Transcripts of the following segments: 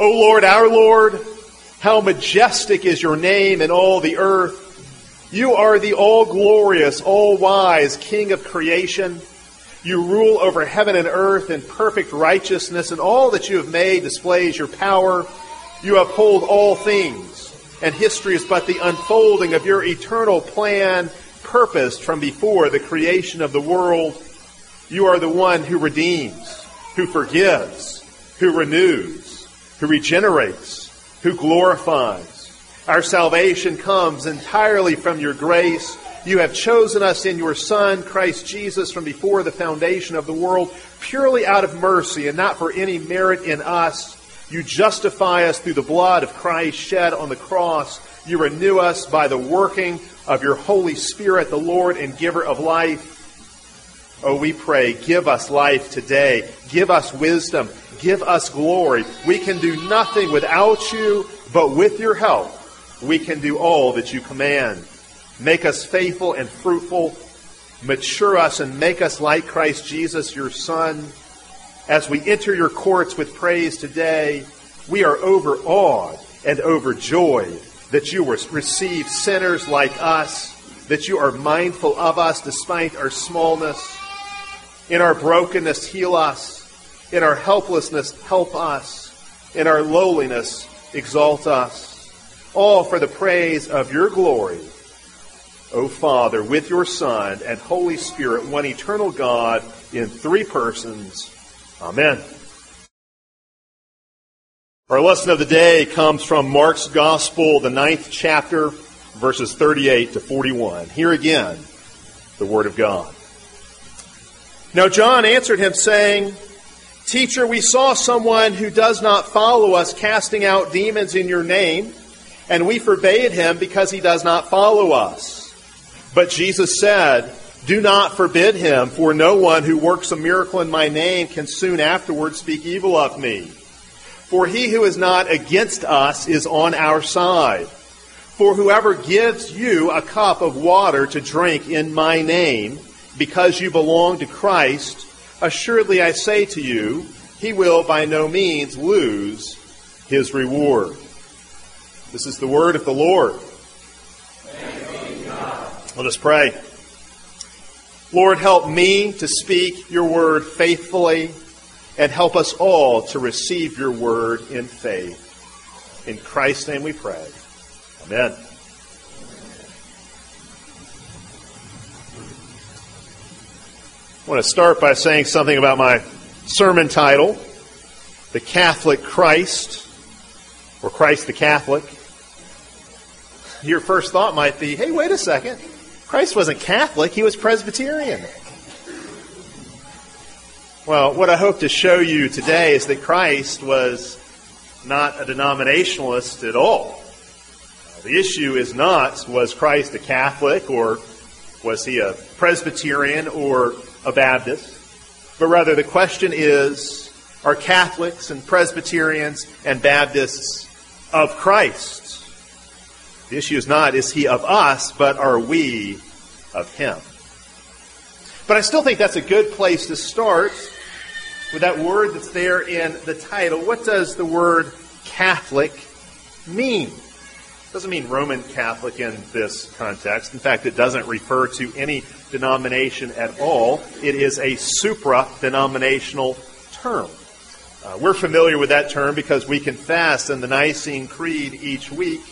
O Lord, our Lord, how majestic is your name in all the earth. You are the all glorious, all wise King of creation. You rule over heaven and earth in perfect righteousness, and all that you have made displays your power. You uphold all things, and history is but the unfolding of your eternal plan, purposed from before the creation of the world. You are the one who redeems, who forgives, who renews who regenerates, who glorifies. Our salvation comes entirely from your grace. You have chosen us in your Son, Christ Jesus, from before the foundation of the world, purely out of mercy and not for any merit in us. You justify us through the blood of Christ shed on the cross. You renew us by the working of your Holy Spirit, the Lord and giver of life. Oh, we pray, give us life today. Give us wisdom. Give us glory. We can do nothing without you, but with your help, we can do all that you command. Make us faithful and fruitful. Mature us and make us like Christ Jesus, your Son. As we enter your courts with praise today, we are overawed and overjoyed that you receive sinners like us, that you are mindful of us despite our smallness in our brokenness, heal us. In our helplessness, help us. In our lowliness, exalt us. All for the praise of your glory. O Father, with your Son and Holy Spirit, one eternal God in three persons. Amen. Our lesson of the day comes from Mark's Gospel, the ninth chapter, verses 38 to 41. Here again, the Word of God. Now John answered him, saying, Teacher, we saw someone who does not follow us casting out demons in your name, and we forbade him because he does not follow us. But Jesus said, Do not forbid him, for no one who works a miracle in my name can soon afterwards speak evil of me. For he who is not against us is on our side. For whoever gives you a cup of water to drink in my name, because you belong to Christ, assuredly I say to you, he will by no means lose his reward. This is the word of the Lord. Let us pray. Lord, help me to speak your word faithfully and help us all to receive your word in faith. In Christ's name we pray. Amen. I want to start by saying something about my sermon title, The Catholic Christ, or Christ the Catholic. Your first thought might be, hey, wait a second. Christ wasn't Catholic, he was Presbyterian. Well, what I hope to show you today is that Christ was not a denominationalist at all. Uh, the issue is not was Christ a Catholic or was he a Presbyterian or a Baptist, but rather the question is are Catholics and Presbyterians and Baptists of Christ? The issue is not is he of us, but are we of him? But I still think that's a good place to start with that word that's there in the title. What does the word Catholic mean? Doesn't mean Roman Catholic in this context. In fact, it doesn't refer to any denomination at all. It is a supra denominational term. Uh, we're familiar with that term because we confess in the Nicene Creed each week.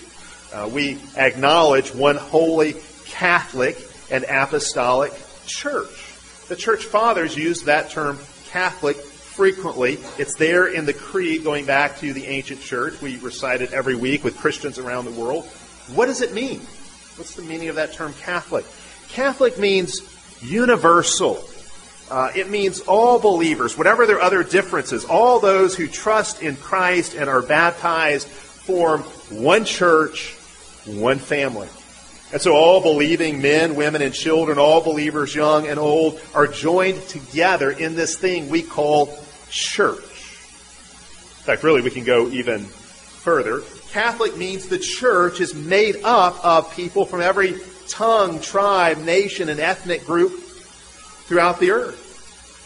Uh, we acknowledge one holy Catholic and apostolic church. The church fathers used that term Catholic frequently. It's there in the creed going back to the ancient church. We recite it every week with Christians around the world. What does it mean? What's the meaning of that term Catholic? Catholic means universal. Uh, it means all believers, whatever their other differences, all those who trust in Christ and are baptized form one church, one family. And so all believing men, women, and children, all believers, young and old, are joined together in this thing we call church. In fact, really, we can go even further. Catholic means the church is made up of people from every tongue, tribe, nation, and ethnic group throughout the earth.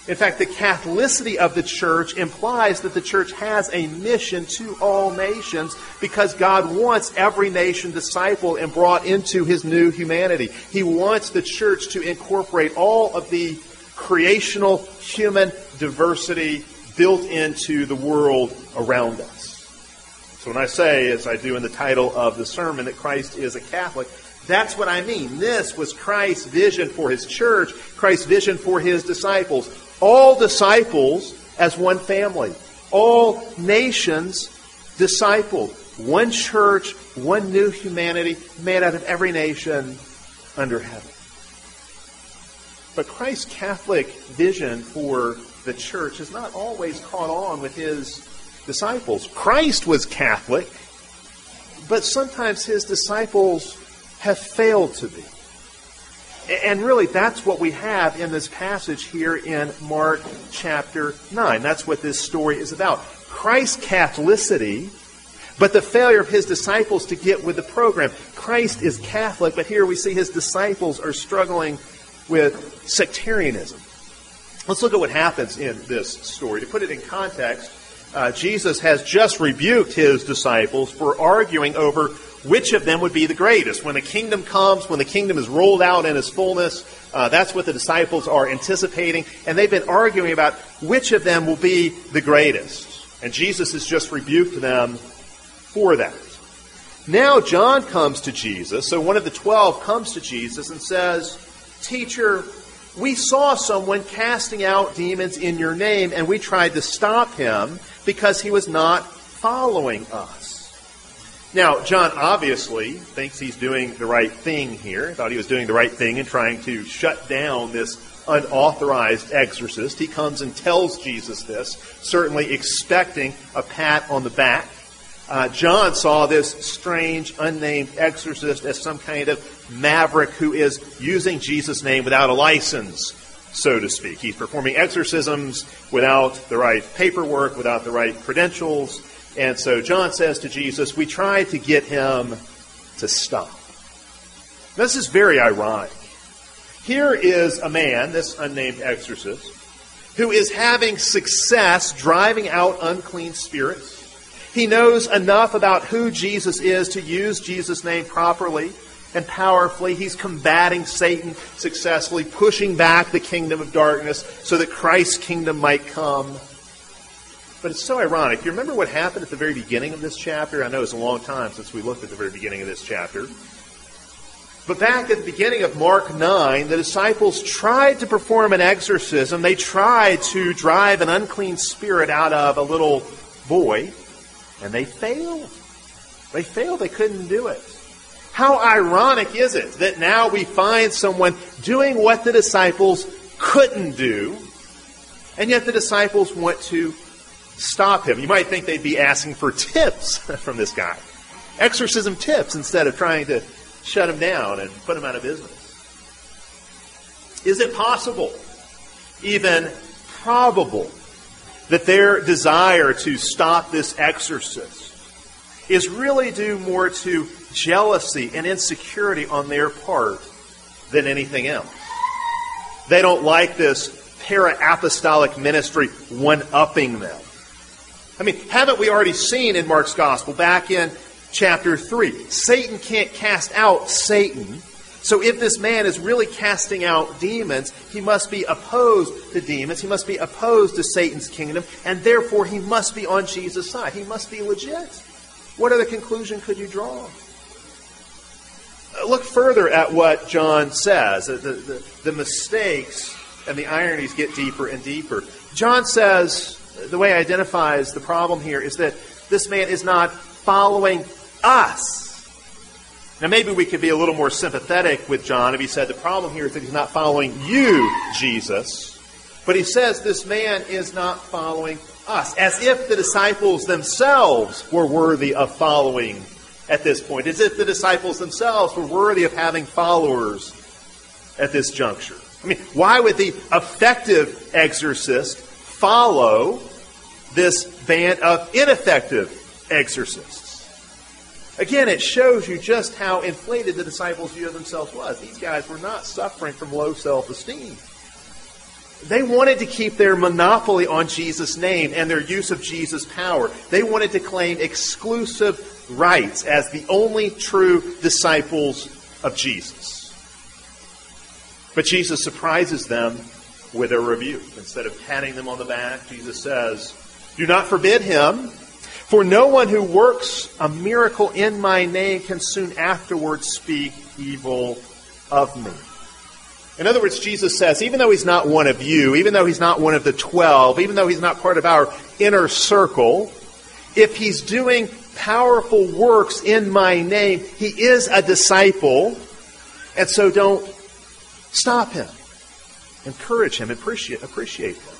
In fact, the Catholicity of the church implies that the church has a mission to all nations because God wants every nation discipled and brought into his new humanity. He wants the church to incorporate all of the creational human diversity built into the world around us. So when I say, as I do in the title of the sermon, that Christ is a Catholic, that's what I mean. This was Christ's vision for his church, Christ's vision for his disciples. All disciples as one family, all nations discipled. One church, one new humanity made out of every nation under heaven. But Christ's Catholic vision for the church has not always caught on with his disciples. Christ was Catholic, but sometimes his disciples have failed to be. And really, that's what we have in this passage here in Mark chapter 9. That's what this story is about. Christ's Catholicity, but the failure of his disciples to get with the program. Christ is Catholic, but here we see his disciples are struggling with sectarianism. Let's look at what happens in this story. To put it in context, uh, Jesus has just rebuked his disciples for arguing over which of them would be the greatest. When the kingdom comes, when the kingdom is rolled out in its fullness, uh, that's what the disciples are anticipating, and they've been arguing about which of them will be the greatest. And Jesus has just rebuked them for that. Now John comes to Jesus, so one of the twelve comes to Jesus and says, Teacher, we saw someone casting out demons in your name, and we tried to stop him because he was not following us. Now, John obviously thinks he's doing the right thing here. Thought he was doing the right thing in trying to shut down this unauthorized exorcist. He comes and tells Jesus this, certainly expecting a pat on the back. Uh, John saw this strange, unnamed exorcist as some kind of maverick who is using Jesus' name without a license, so to speak. He's performing exorcisms without the right paperwork, without the right credentials. And so John says to Jesus, We tried to get him to stop. This is very ironic. Here is a man, this unnamed exorcist, who is having success driving out unclean spirits. He knows enough about who Jesus is to use Jesus' name properly and powerfully. He's combating Satan successfully, pushing back the kingdom of darkness so that Christ's kingdom might come but it's so ironic. You remember what happened at the very beginning of this chapter? I know it's a long time since we looked at the very beginning of this chapter. But back at the beginning of Mark 9, the disciples tried to perform an exorcism. They tried to drive an unclean spirit out of a little boy, and they failed. They failed. They couldn't do it. How ironic is it that now we find someone doing what the disciples couldn't do, and yet the disciples want to stop him. You might think they'd be asking for tips from this guy. Exorcism tips instead of trying to shut him down and put him out of business. Is it possible, even probable, that their desire to stop this exorcist is really due more to jealousy and insecurity on their part than anything else? They don't like this para apostolic ministry one upping them. I mean, haven't we already seen in Mark's gospel back in chapter 3? Satan can't cast out Satan. So if this man is really casting out demons, he must be opposed to demons. He must be opposed to Satan's kingdom, and therefore he must be on Jesus' side. He must be legit. What other conclusion could you draw? Uh, look further at what John says. Uh, the, the, the mistakes and the ironies get deeper and deeper. John says the way he identifies the problem here is that this man is not following us. Now, maybe we could be a little more sympathetic with John if he said the problem here is that he's not following you, Jesus. But he says this man is not following us, as if the disciples themselves were worthy of following at this point, as if the disciples themselves were worthy of having followers at this juncture. I mean, why would the effective exorcist follow this band of ineffective exorcists. Again, it shows you just how inflated the disciples' view of themselves was. These guys were not suffering from low self esteem. They wanted to keep their monopoly on Jesus' name and their use of Jesus' power. They wanted to claim exclusive rights as the only true disciples of Jesus. But Jesus surprises them with a rebuke. Instead of patting them on the back, Jesus says, Do not forbid him, for no one who works a miracle in my name can soon afterwards speak evil of me. In other words, Jesus says, even though he's not one of you, even though he's not one of the twelve, even though he's not part of our inner circle, if he's doing powerful works in my name, he is a disciple, and so don't stop him. Encourage him, appreciate, appreciate him.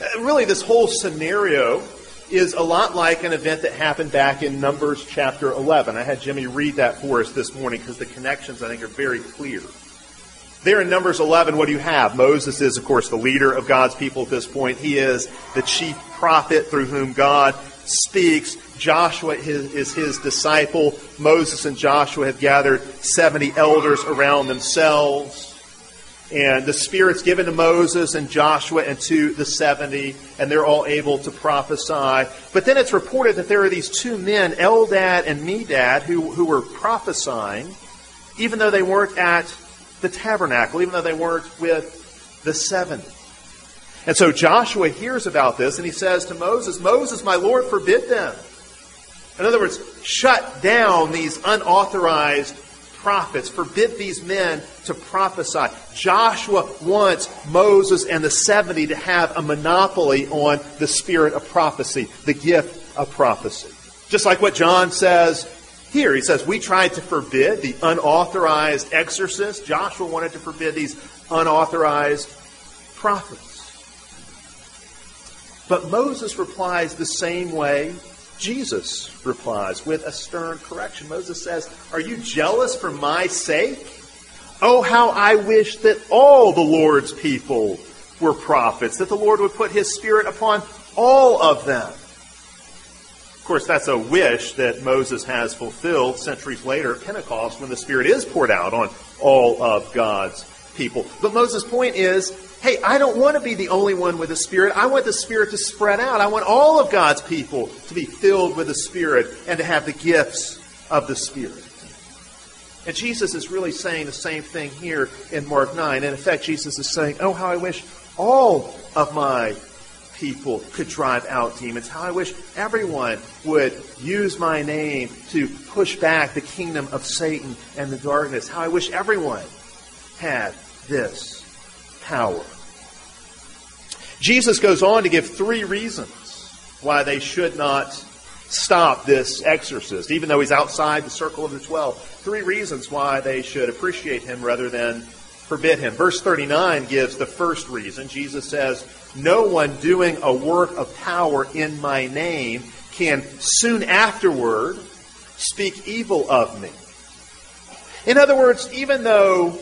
Uh, really, this whole scenario is a lot like an event that happened back in Numbers chapter 11. I had Jimmy read that for us this morning because the connections, I think, are very clear. There in Numbers 11, what do you have? Moses is, of course, the leader of God's people at this point. He is the chief prophet through whom God speaks. Joshua is his disciple. Moses and Joshua have gathered 70 elders around themselves. And the Spirit's given to Moses and Joshua and to the 70, and they're all able to prophesy. But then it's reported that there are these two men, Eldad and Medad, who, who were prophesying, even though they weren't at the tabernacle, even though they weren't with the 70. And so Joshua hears about this, and he says to Moses, Moses, my Lord, forbid them. In other words, shut down these unauthorized prophets, forbid these men to prophesy. Joshua wants Moses and the 70 to have a monopoly on the spirit of prophecy, the gift of prophecy. Just like what John says here. He says, We tried to forbid the unauthorized exorcist. Joshua wanted to forbid these unauthorized prophets. But Moses replies the same way Jesus replies with a stern correction. Moses says, Are you jealous for my sake? Oh, how I wish that all the Lord's people were prophets, that the Lord would put his Spirit upon all of them. Of course, that's a wish that Moses has fulfilled centuries later at Pentecost when the Spirit is poured out on all of God's people. But Moses' point is hey, I don't want to be the only one with the Spirit. I want the Spirit to spread out. I want all of God's people to be filled with the Spirit and to have the gifts of the Spirit. And Jesus is really saying the same thing here in Mark 9. And In effect, Jesus is saying, Oh, how I wish all of my people could drive out demons. How I wish everyone would use my name to push back the kingdom of Satan and the darkness. How I wish everyone had this power. Jesus goes on to give three reasons why they should not stop this exorcist, even though he's outside the circle of the twelve. Three reasons why they should appreciate him rather than forbid him. Verse 39 gives the first reason. Jesus says, No one doing a work of power in my name can soon afterward speak evil of me. In other words, even though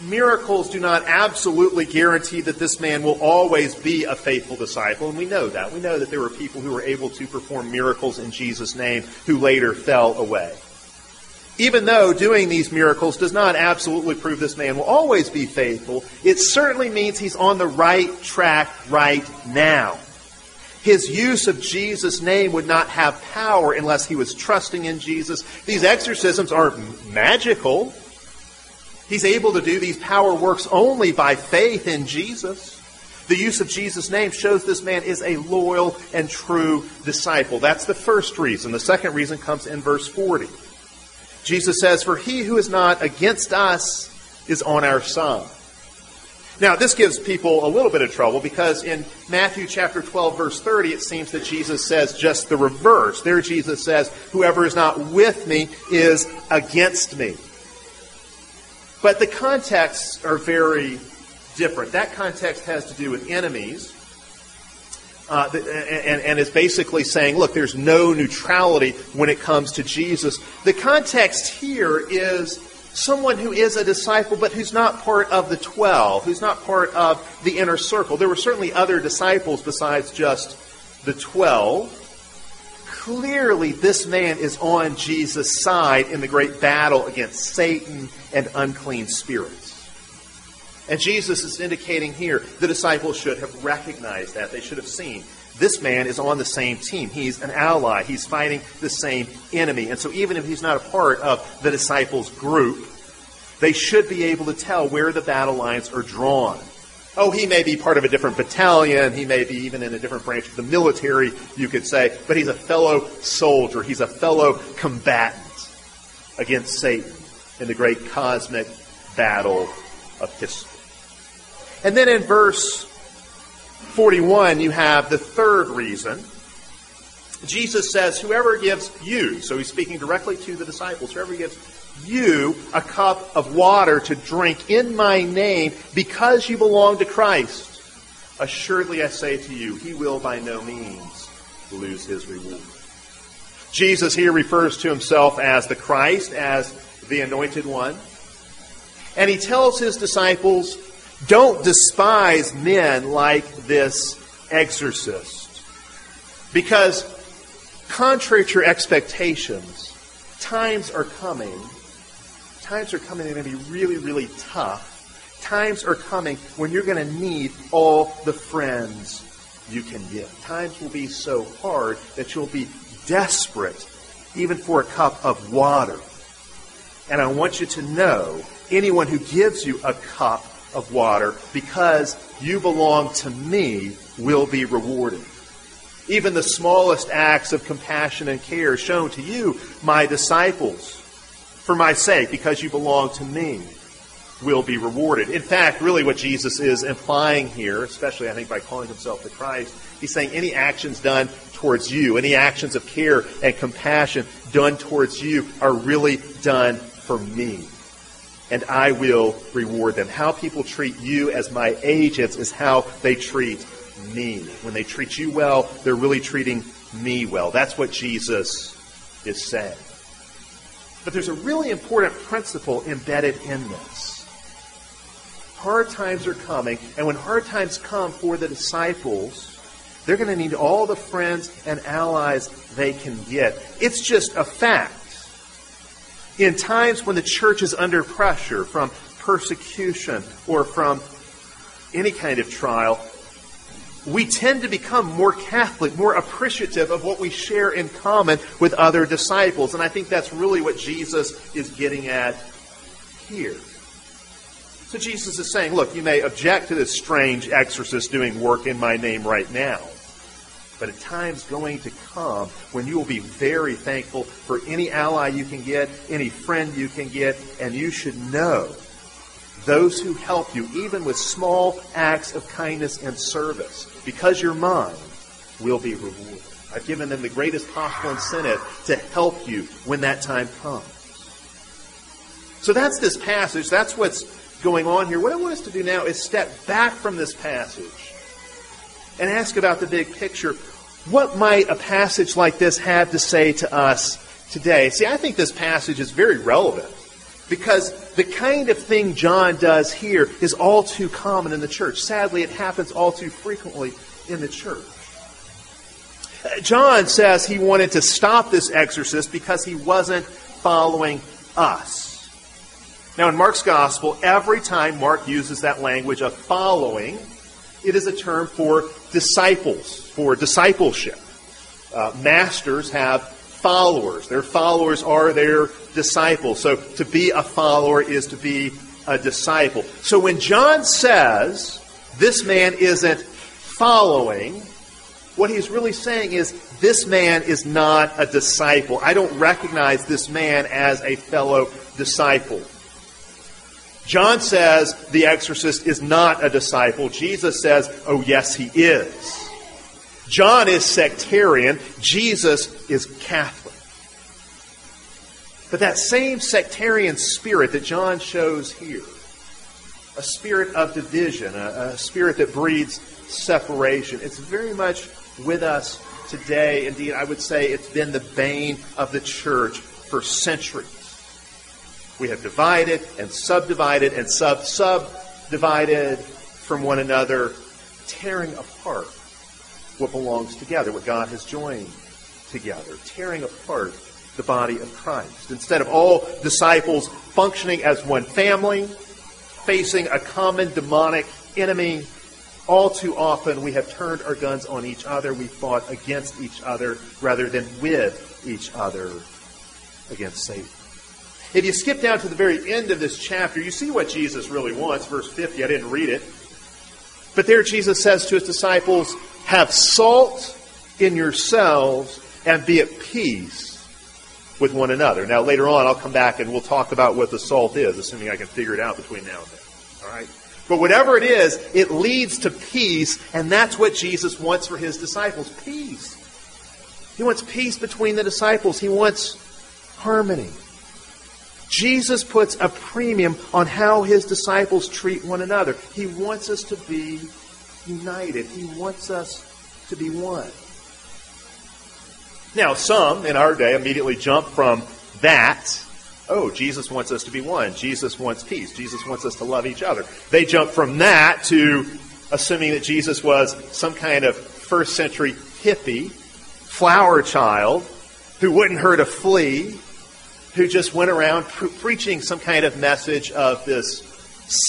miracles do not absolutely guarantee that this man will always be a faithful disciple, and we know that. We know that there were people who were able to perform miracles in Jesus' name who later fell away. Even though doing these miracles does not absolutely prove this man will always be faithful, it certainly means he's on the right track right now. His use of Jesus' name would not have power unless he was trusting in Jesus. These exorcisms aren't magical. He's able to do these power works only by faith in Jesus. The use of Jesus' name shows this man is a loyal and true disciple. That's the first reason. The second reason comes in verse 40. Jesus says, For he who is not against us is on our side. Now, this gives people a little bit of trouble because in Matthew chapter 12, verse 30, it seems that Jesus says just the reverse. There, Jesus says, Whoever is not with me is against me. But the contexts are very different. That context has to do with enemies. Uh, and, and is basically saying, look, there's no neutrality when it comes to Jesus. The context here is someone who is a disciple, but who's not part of the twelve, who's not part of the inner circle. There were certainly other disciples besides just the twelve clearly this man is on Jesus' side in the great battle against Satan and unclean spirits. And Jesus is indicating here the disciples should have recognized that. They should have seen this man is on the same team. He's an ally. He's fighting the same enemy. And so even if he's not a part of the disciples' group, they should be able to tell where the battle lines are drawn. Oh, he may be part of a different battalion. He may be even in a different branch of the military, you could say. But he's a fellow soldier. He's a fellow combatant against Satan in the great cosmic battle of history. And then in verse 41, you have the third reason. Jesus says, Whoever gives you, so he's speaking directly to the disciples, whoever gives you a cup of water to drink in my name because you belong to Christ, assuredly I say to you, he will by no means lose his reward. Jesus here refers to himself as the Christ, as the anointed one. And he tells his disciples, don't despise men like this exorcist. Because, contrary to your expectations, times are coming. Times are coming that are going to be really, really tough. Times are coming when you're going to need all the friends you can get. Times will be so hard that you'll be desperate even for a cup of water. And I want you to know anyone who gives you a cup of water because you belong to me will be rewarded. Even the smallest acts of compassion and care shown to you, my disciples, for my sake, because you belong to me, will be rewarded. In fact, really what Jesus is implying here, especially I think by calling himself the Christ, he's saying any actions done towards you, any actions of care and compassion done towards you are really done for me and I will reward them. How people treat you as my agents is how they treat me. When they treat you well, they're really treating me well. That's what Jesus is saying. But there's a really important principle embedded in this. Hard times are coming, and when hard times come for the disciples, they're going to need all the friends and allies they can get. It's just a fact in times when the church is under pressure from persecution or from any kind of trial, we tend to become more Catholic, more appreciative of what we share in common with other disciples. And I think that's really what Jesus is getting at here. So Jesus is saying, look, you may object to this strange exorcist doing work in my name right now but a time's going to come when you will be very thankful for any ally you can get, any friend you can get, and you should know those who help you, even with small acts of kindness and service, because you're mine, will be rewarded. I've given them the greatest possible incentive to help you when that time comes. So that's this passage. That's what's going on here. What I want us to do now is step back from this passage and ask about the big picture. What might a passage like this have to say to us today? See, I think this passage is very relevant because the kind of thing John does here is all too common in the church. Sadly, it happens all too frequently in the church. John says he wanted to stop this exorcist because he wasn't following us. Now, in Mark's gospel, every time Mark uses that language of following, it is a term for disciples, for discipleship. Uh, masters have followers. Their followers are their disciples. So to be a follower is to be a disciple. So when John says this man isn't following, what he's really saying is this man is not a disciple. I don't recognize this man as a fellow disciple. John says the exorcist is not a disciple. Jesus says, oh, yes, he is. John is sectarian. Jesus is Catholic. But that same sectarian spirit that John shows here, a spirit of division, a, a spirit that breeds separation, it's very much with us today. Indeed, I would say it's been the bane of the church for centuries. We have divided and subdivided and sub subdivided from one another, tearing apart what belongs together, what God has joined together, tearing apart the body of Christ. Instead of all disciples functioning as one family, facing a common demonic enemy. All too often, we have turned our guns on each other. We fought against each other rather than with each other against Satan. If you skip down to the very end of this chapter, you see what Jesus really wants. Verse 50, I didn't read it. But there Jesus says to his disciples, Have salt in yourselves and be at peace with one another. Now, later on, I'll come back and we'll talk about what the salt is, assuming I can figure it out between now and then. All right? But whatever it is, it leads to peace, and that's what Jesus wants for his disciples peace. He wants peace between the disciples, he wants harmony. Jesus puts a premium on how his disciples treat one another. He wants us to be united, he wants us to be one. Now, some in our day immediately jump from that. Oh, Jesus wants us to be one. Jesus wants peace. Jesus wants us to love each other. They jump from that to assuming that Jesus was some kind of first century hippie, flower child, who wouldn't hurt a flea, who just went around pre- preaching some kind of message of this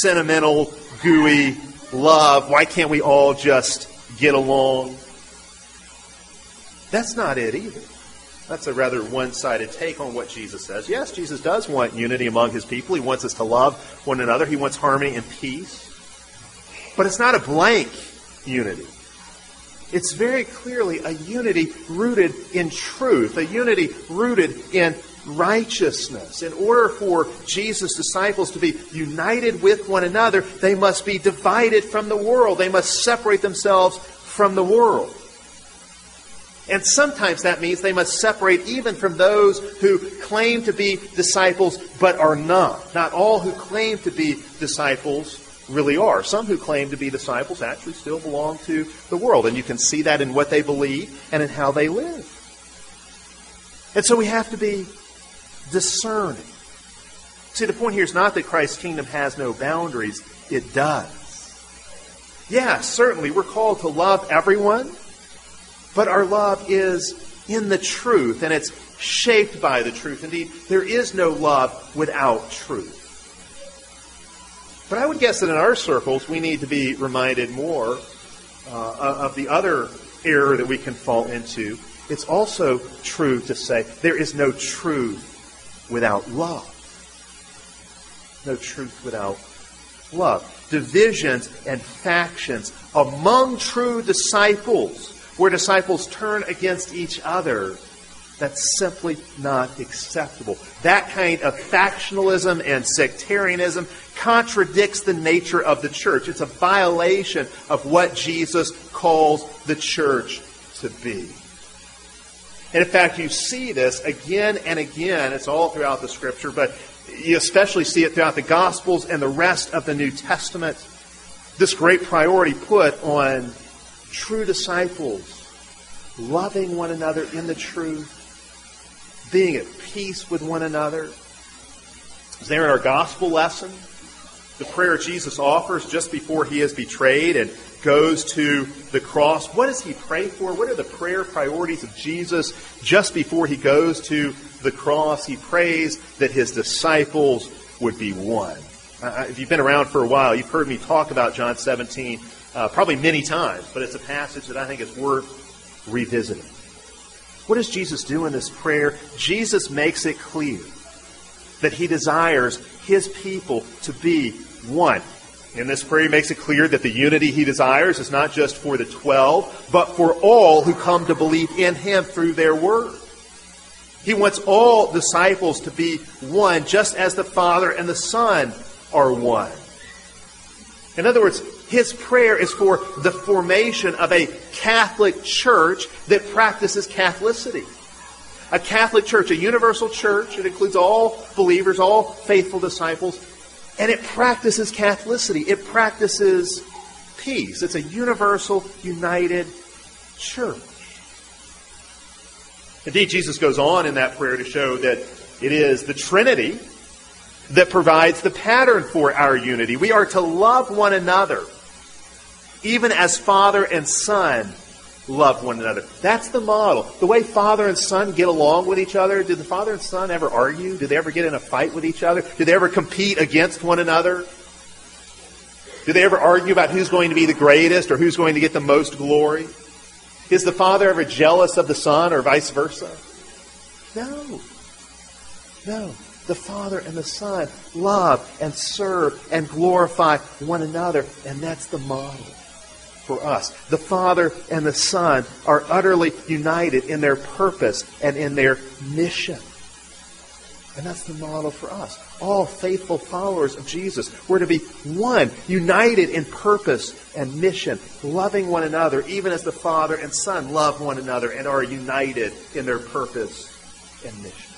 sentimental, gooey love. Why can't we all just get along? That's not it either. That's a rather one sided take on what Jesus says. Yes, Jesus does want unity among his people. He wants us to love one another, he wants harmony and peace. But it's not a blank unity. It's very clearly a unity rooted in truth, a unity rooted in righteousness. In order for Jesus' disciples to be united with one another, they must be divided from the world. They must separate themselves from the world. And sometimes that means they must separate even from those who claim to be disciples but are not. Not all who claim to be disciples really are. Some who claim to be disciples actually still belong to the world. And you can see that in what they believe and in how they live. And so we have to be discerning. See, the point here is not that Christ's kingdom has no boundaries, it does. Yeah, certainly, we're called to love everyone, but our love is in the truth, and it's shaped by the truth. Indeed, there is no love without truth. But I would guess that in our circles, we need to be reminded more uh, of the other error that we can fall into. It's also true to say there is no truth without love. No truth without love. Divisions and factions among true disciples, where disciples turn against each other, that's simply not acceptable. That kind of factionalism and sectarianism contradicts the nature of the church. It's a violation of what Jesus calls the church to be. And in fact, you see this again and again. It's all throughout the scripture, but you especially see it throughout the Gospels and the rest of the New Testament. This great priority put on true disciples loving one another in the truth, being at peace with one another. Is There in our gospel lesson, the prayer Jesus offers just before he is betrayed and goes to the cross. What does he pray for? What are the prayer priorities of Jesus just before he goes to the cross? He prays that his disciples would be one. Uh, if you've been around for a while, you've heard me talk about John 17 uh, probably many times, but it's a passage that I think is worth revisiting. What does Jesus do in this prayer? Jesus makes it clear that he desires his people to be one. In this prayer, he makes it clear that the unity he desires is not just for the twelve, but for all who come to believe in him through their word. He wants all disciples to be one, just as the Father and the Son are one. In other words, his prayer is for the formation of a Catholic church that practices Catholicity. A Catholic church, a universal church, it includes all believers, all faithful disciples, and it practices Catholicity. It practices peace. It's a universal, united church. Indeed, Jesus goes on in that prayer to show that it is the Trinity that provides the pattern for our unity. We are to love one another even as father and son love one another. That's the model. The way father and son get along with each other. Did the father and son ever argue? Did they ever get in a fight with each other? Did they ever compete against one another? Do they ever argue about who's going to be the greatest or who's going to get the most glory? Is the Father ever jealous of the Son or vice versa? No. No. The Father and the Son love and serve and glorify one another, and that's the model for us. The Father and the Son are utterly united in their purpose and in their mission. And that's the model for us. All faithful followers of Jesus. We're to be one, united in purpose and mission, loving one another, even as the Father and Son love one another and are united in their purpose and mission.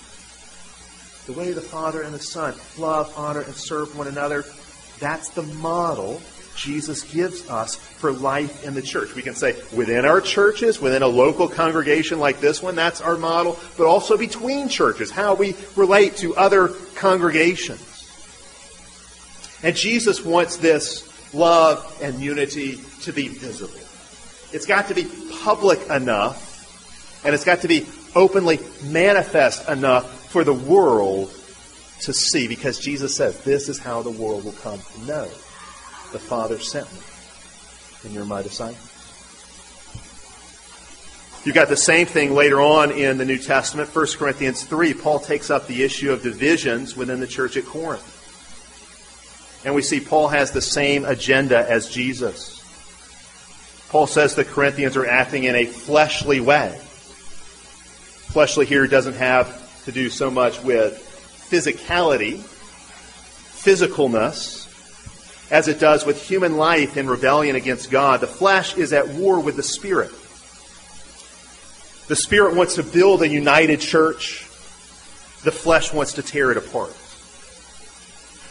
The way the Father and the Son love, honor, and serve one another, that's the model Jesus gives us for life in the church. We can say within our churches, within a local congregation like this one, that's our model, but also between churches, how we relate to other congregations. And Jesus wants this love and unity to be visible. It's got to be public enough, and it's got to be openly manifest enough for the world to see, because Jesus says, This is how the world will come to know the Father sent me, and you're my disciple. You've got the same thing later on in the New Testament, 1 Corinthians 3. Paul takes up the issue of divisions within the church at Corinth. And we see Paul has the same agenda as Jesus. Paul says the Corinthians are acting in a fleshly way. Fleshly here doesn't have to do so much with physicality, physicalness, as it does with human life in rebellion against God. The flesh is at war with the Spirit. The Spirit wants to build a united church. The flesh wants to tear it apart.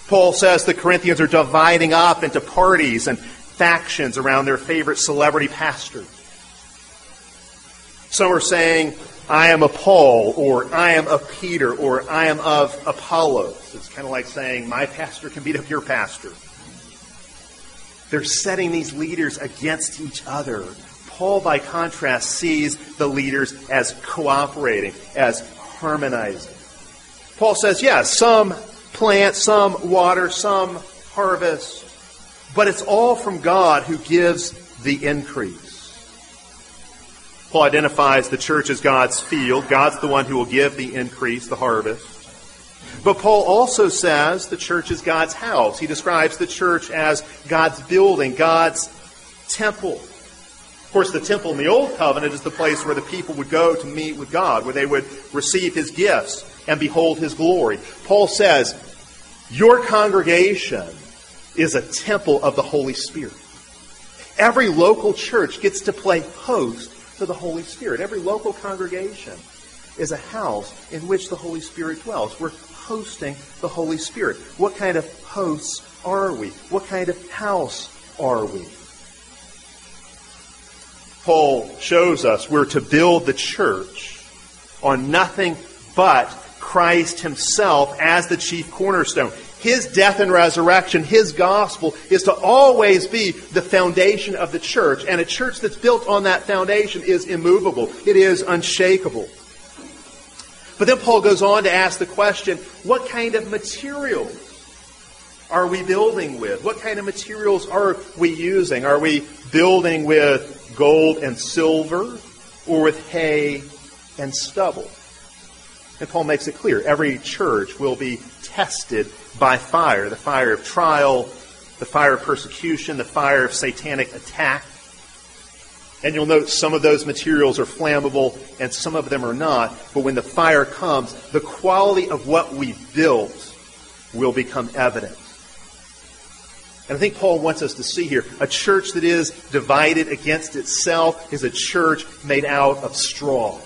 Paul says the Corinthians are dividing up into parties and factions around their favorite celebrity pastor. Some are saying, I am a Paul, or I am a Peter, or I am of Apollos. It's kind of like saying, my pastor can beat up your pastor. They're setting these leaders against each other. Paul, by contrast, sees the leaders as cooperating, as harmonizing. Paul says, yeah, some plant, some water, some harvest, but it's all from God who gives the increase. Paul identifies the church as God's field. God's the one who will give the increase, the harvest. But Paul also says the church is God's house. He describes the church as God's building, God's temple. Of course, the temple in the Old Covenant is the place where the people would go to meet with God, where they would receive his gifts and behold his glory. Paul says, Your congregation is a temple of the Holy Spirit. Every local church gets to play host to the Holy Spirit. Every local congregation is a house in which the Holy Spirit dwells. We're hosting the Holy Spirit. What kind of hosts are we? What kind of house are we? Paul shows us we're to build the church on nothing but Christ himself as the chief cornerstone. His death and resurrection, his gospel, is to always be the foundation of the church. And a church that's built on that foundation is immovable. It is unshakable. But then Paul goes on to ask the question what kind of materials are we building with? What kind of materials are we using? Are we building with gold and silver or with hay and stubble? And Paul makes it clear every church will be tested by fire the fire of trial, the fire of persecution, the fire of satanic attack. And you'll note some of those materials are flammable and some of them are not. But when the fire comes, the quality of what we built will become evident. And I think Paul wants us to see here a church that is divided against itself is a church made out of straw.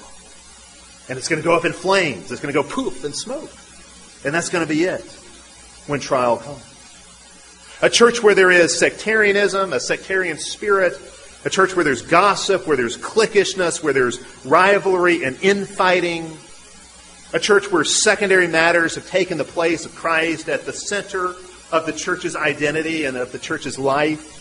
And it's going to go up in flames. It's going to go poof and smoke. And that's going to be it when trial comes. A church where there is sectarianism, a sectarian spirit, a church where there's gossip, where there's cliquishness, where there's rivalry and infighting. A church where secondary matters have taken the place of Christ at the center of the church's identity and of the church's life.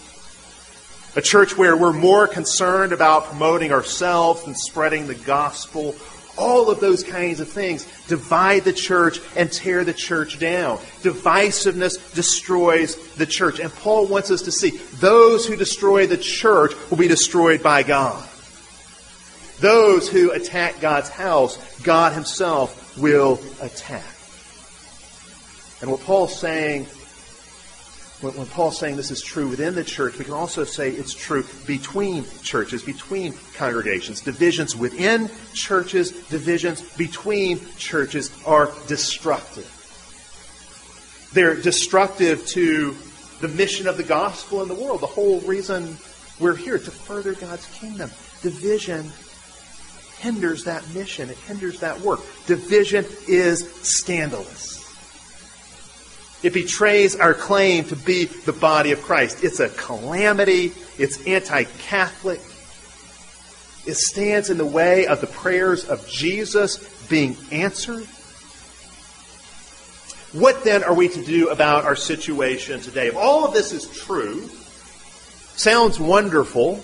A church where we're more concerned about promoting ourselves than spreading the gospel All of those kinds of things divide the church and tear the church down. Divisiveness destroys the church. And Paul wants us to see those who destroy the church will be destroyed by God. Those who attack God's house, God himself will attack. And what Paul's saying when, when Paul's saying this is true within the church, we can also say it's true between churches, between congregations. Divisions within churches, divisions between churches are destructive. They're destructive to the mission of the gospel in the world. The whole reason we're here to further God's kingdom. Division hinders that mission. It hinders that work. Division is scandalous. It betrays our claim to be the body of Christ. It's a calamity. It's anti Catholic. It stands in the way of the prayers of Jesus being answered. What then are we to do about our situation today? If all of this is true, sounds wonderful,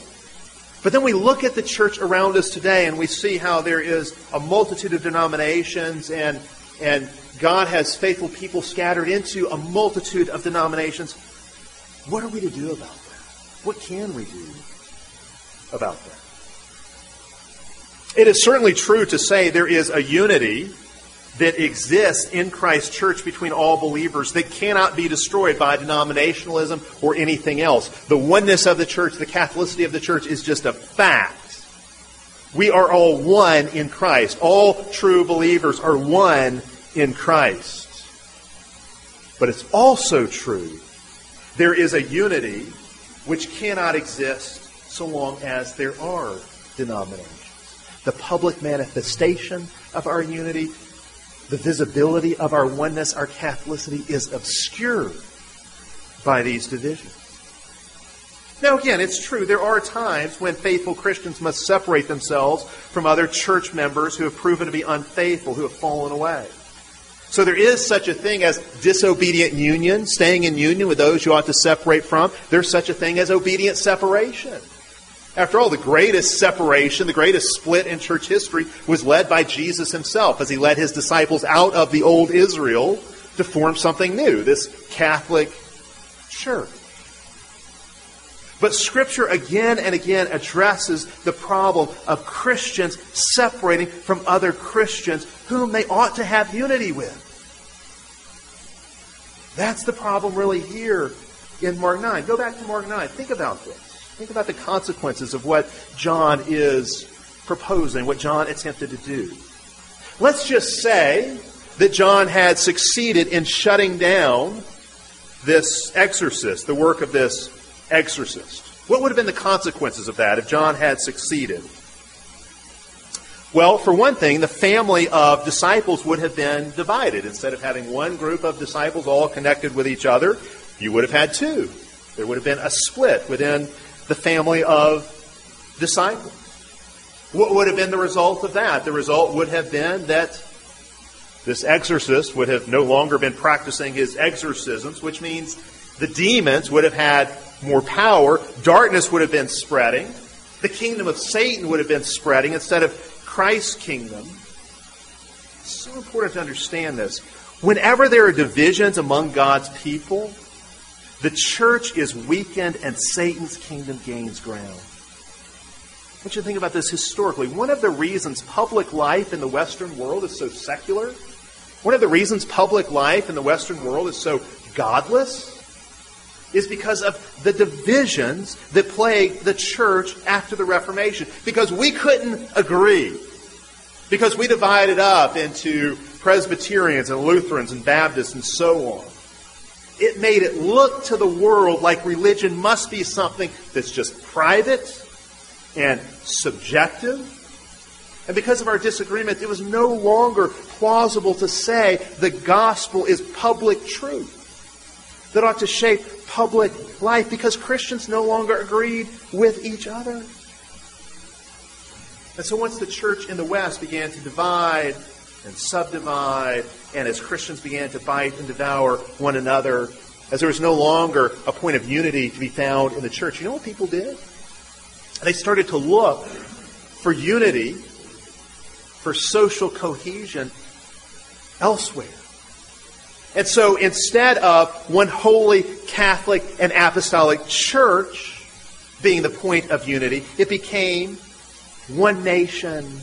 but then we look at the church around us today and we see how there is a multitude of denominations and, and God has faithful people scattered into a multitude of denominations. What are we to do about that? What can we do about that? It is certainly true to say there is a unity that exists in Christ's church between all believers that cannot be destroyed by denominationalism or anything else. The oneness of the church, the Catholicity of the church is just a fact. We are all one in Christ. All true believers are one in Christ. But it's also true there is a unity which cannot exist so long as there are denominations. The public manifestation of our unity, the visibility of our oneness, our Catholicity is obscured by these divisions. Now, again, it's true. There are times when faithful Christians must separate themselves from other church members who have proven to be unfaithful, who have fallen away. So there is such a thing as disobedient union, staying in union with those you ought to separate from. There's such a thing as obedient separation. After all, the greatest separation, the greatest split in church history was led by Jesus himself as he led his disciples out of the old Israel to form something new, this Catholic church. But Scripture again and again addresses the problem of Christians separating from other Christians whom they ought to have unity with. That's the problem really here in Mark 9. Go back to Mark 9. Think about this. Think about the consequences of what John is proposing, what John attempted to do. Let's just say that John had succeeded in shutting down this exorcist, the work of this exorcist. What would have been the consequences of that if John had succeeded? Well, for one thing, the family of disciples would have been divided. Instead of having one group of disciples all connected with each other, you would have had two. There would have been a split within the family of disciples. What would have been the result of that? The result would have been that this exorcist would have no longer been practicing his exorcisms, which means the demons would have had more power. Darkness would have been spreading. The kingdom of Satan would have been spreading instead of Christ's kingdom. It's so important to understand this. Whenever there are divisions among God's people, the church is weakened and Satan's kingdom gains ground. I want you to think about this historically. One of the reasons public life in the Western world is so secular, one of the reasons public life in the Western world is so godless, is because of the divisions that plagued the church after the Reformation. Because we couldn't agree. Because we divided up into Presbyterians and Lutherans and Baptists and so on. It made it look to the world like religion must be something that's just private and subjective. And because of our disagreement, it was no longer plausible to say the gospel is public truth that ought to shape public life because Christians no longer agreed with each other. And so once the church in the West began to divide and subdivide, and as Christians began to bite and devour one another, as there was no longer a point of unity to be found in the church, you know what people did? They started to look for unity for social cohesion elsewhere. And so instead of one holy Catholic and apostolic church being the point of unity, it became one nation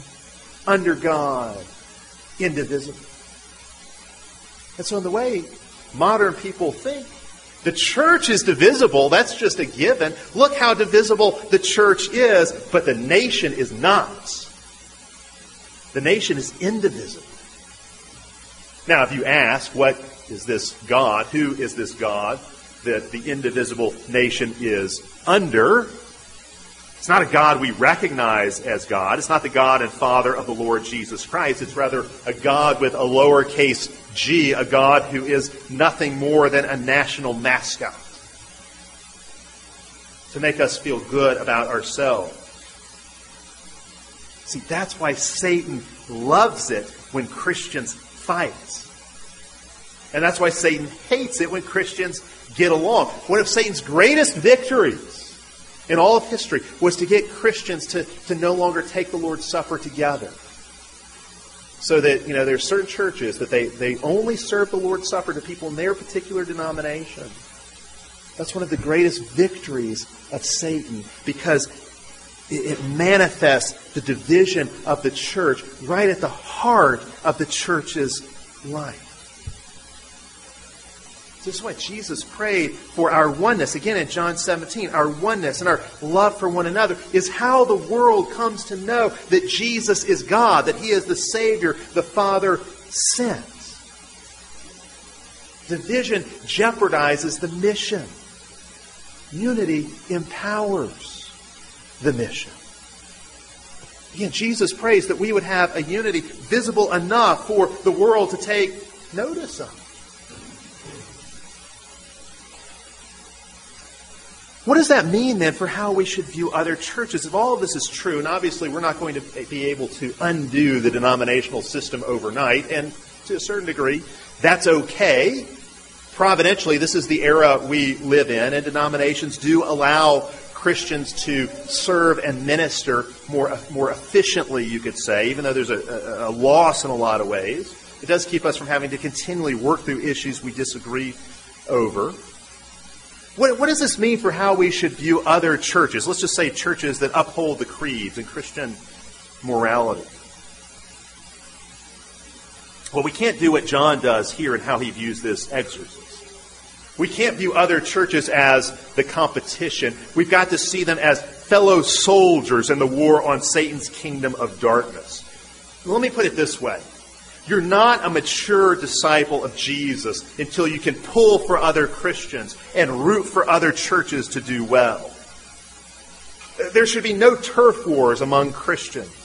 under God, indivisible. And so in the way modern people think, the church is divisible. That's just a given. Look how divisible the church is, but the nation is not. The nation is indivisible. Now, if you ask, what is this God? Who is this God that the indivisible nation is under? It's not a God we recognize as God. It's not the God and Father of the Lord Jesus Christ. It's rather a God with a lowercase g, a God who is nothing more than a national mascot to make us feel good about ourselves. See, that's why Satan loves it when Christians fight. And that's why Satan hates it when Christians get along. One of Satan's greatest victories in all of history was to get Christians to, to no longer take the Lord's Supper together. So that, you know, there's certain churches that they, they only serve the Lord's Supper to people in their particular denomination. That's one of the greatest victories of Satan because it manifests the division of the church right at the heart of the church's life. This is why Jesus prayed for our oneness. Again, in John 17, our oneness and our love for one another is how the world comes to know that Jesus is God, that He is the Savior the Father sent. Division jeopardizes the mission. Unity empowers the mission. Again, Jesus prays that we would have a unity visible enough for the world to take notice of. What does that mean then for how we should view other churches? If all of this is true, and obviously we're not going to be able to undo the denominational system overnight, and to a certain degree, that's okay. Providentially, this is the era we live in, and denominations do allow Christians to serve and minister more, more efficiently, you could say, even though there's a, a, a loss in a lot of ways. It does keep us from having to continually work through issues we disagree over. What, what, does this mean for how we should view other churches? Let's just say churches that uphold the creeds and Christian morality. Well, we can't do what John does here in how he views this exorcist. We can't view other churches as the competition. We've got to see them as fellow soldiers in the war on Satan's kingdom of darkness. Let me put it this way you're not a mature disciple of Jesus until you can pull for other Christians and root for other churches to do well. There should be no turf wars among Christians.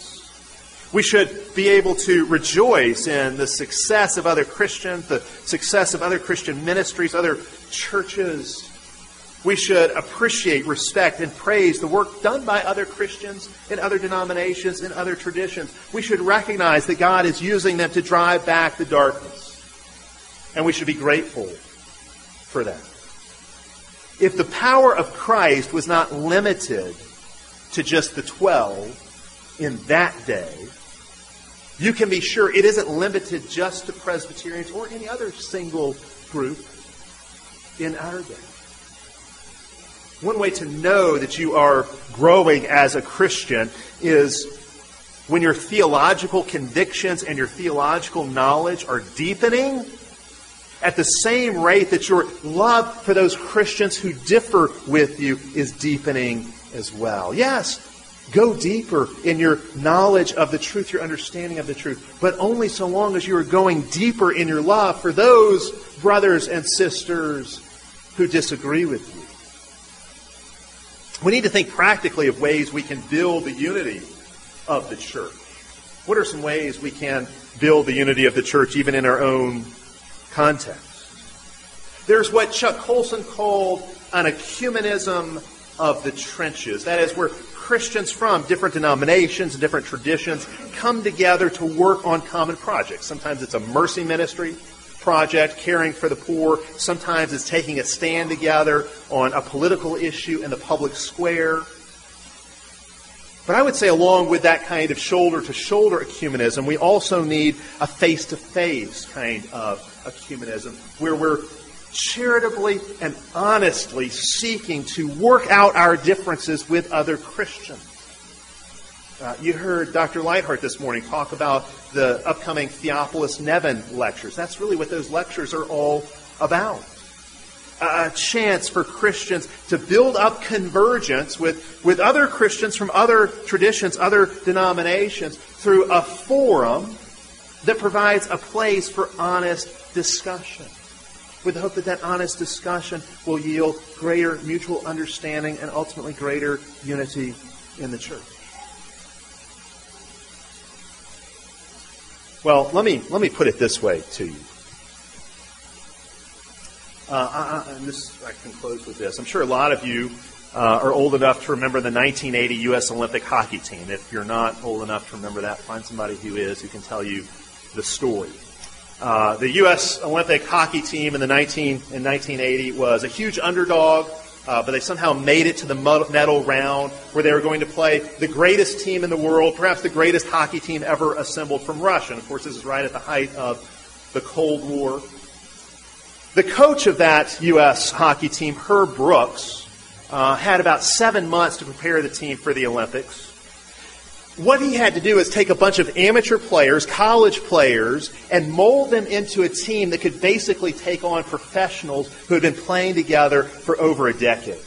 We should be able to rejoice in the success of other Christians, the success of other Christian ministries, other churches. We should appreciate, respect, and praise the work done by other Christians in other denominations and other traditions. We should recognize that God is using them to drive back the darkness. And we should be grateful for that. If the power of Christ was not limited to just the 12 in that day, you can be sure it isn't limited just to Presbyterians or any other single group in our day. One way to know that you are growing as a Christian is when your theological convictions and your theological knowledge are deepening at the same rate that your love for those Christians who differ with you is deepening as well. Yes, go deeper in your knowledge of the truth, your understanding of the truth, but only so long as you are going deeper in your love for those brothers and sisters who disagree with you. We need to think practically of ways we can build the unity of the church. What are some ways we can build the unity of the church even in our own context? There's what Chuck Colson called an ecumenism of the trenches. That is, where Christians from different denominations and different traditions come together to work on common projects. Sometimes it's a mercy ministry project, caring for the poor. Sometimes it's taking a stand together on a political issue in the public square. But I would say, along with that kind of shoulder to shoulder ecumenism, we also need a face to face kind of ecumenism where we're charitably and honestly seeking to work out our differences with other Christians. Uh, you heard Dr. Leithart this morning talk about the upcoming Theopolis Nevin lectures. That's really what those lectures are all about. A chance for Christians to build up convergence with, with other Christians from other traditions, other denominations, through a forum that provides a place for honest discussion with the hope that that honest discussion will yield greater mutual understanding and ultimately greater unity in the church. Well, let me, let me put it this way to you. Uh, I, this, I can close with this. I'm sure a lot of you uh, are old enough to remember the 1980 U.S. Olympic hockey team. If you're not old enough to remember that, find somebody who is who can tell you the story. Uh, the U.S. Olympic hockey team in the 19 in 1980 was a huge underdog, uh, but they somehow made it to the medal round where they were going to play the greatest team in the world, perhaps the greatest hockey team ever assembled from Russia. And of course, this is right at the height of the Cold War. The coach of that U.S. hockey team, Herb Brooks, uh, had about seven months to prepare the team for the Olympics what he had to do is take a bunch of amateur players, college players, and mold them into a team that could basically take on professionals who had been playing together for over a decade.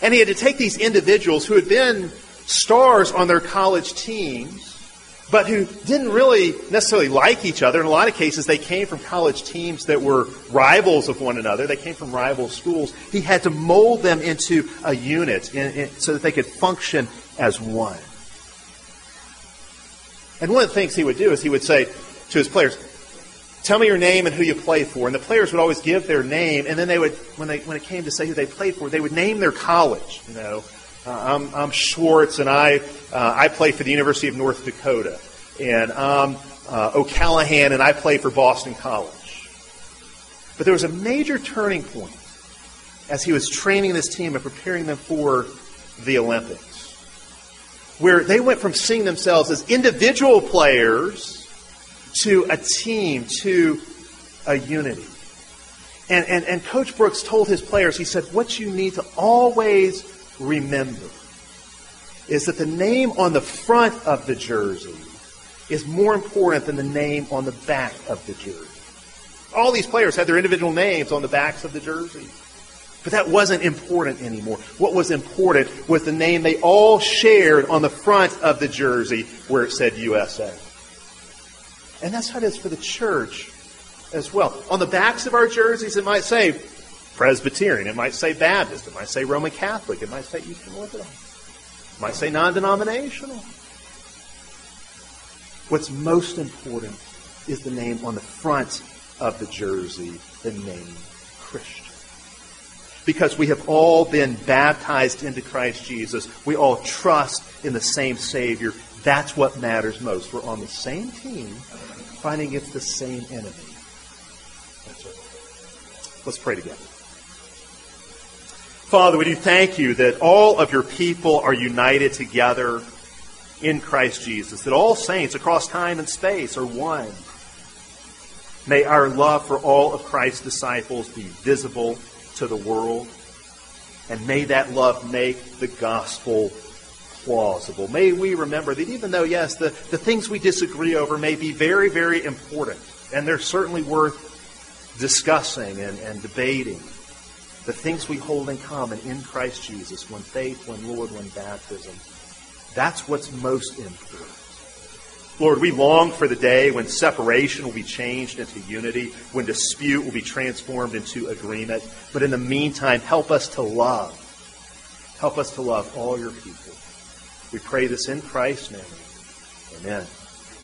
And he had to take these individuals who had been stars on their college teams, but who didn't really necessarily like each other. In a lot of cases, they came from college teams that were rivals of one another. They came from rival schools. He had to mold them into a unit in, in, so that they could function as one. And one of the things he would do is he would say to his players, tell me your name and who you play for. And the players would always give their name, and then they would, when, they, when it came to say who they played for, they would name their college. You know, uh, I'm, I'm Schwartz, and I, uh, I play for the University of North Dakota. And I'm uh, O'Callahan, and I play for Boston College. But there was a major turning point as he was training this team and preparing them for the Olympics where they went from seeing themselves as individual players to a team, to a unity. And, and, and Coach Brooks told his players, he said, what you need to always remember is that the name on the front of the jersey is more important than the name on the back of the jersey. All these players had their individual names on the backs of the jersey. But that wasn't important anymore. What was important was the name they all shared on the front of the jersey where it said USA. And that's how it is for the church as well. On the backs of our jerseys, it might say Presbyterian, it might say Baptist, it might say Roman Catholic, it might say Eastern Orthodox, it might say non denominational. What's most important is the name on the front of the jersey, the name Christian because we have all been baptized into Christ Jesus. We all trust in the same Savior. That's what matters most. We're on the same team, fighting against the same enemy. Let's pray together. Father, we do thank you that all of your people are united together in Christ Jesus, that all saints across time and space are one. May our love for all of Christ's disciples be visible to the world. And may that love make the gospel plausible. May we remember that even though, yes, the, the things we disagree over may be very, very important, and they're certainly worth discussing and, and debating, the things we hold in common in Christ Jesus, one faith, one Lord, one baptism, that's what's most important. Lord, we long for the day when separation will be changed into unity, when dispute will be transformed into agreement. But in the meantime, help us to love. Help us to love all your people. We pray this in Christ's name. Amen.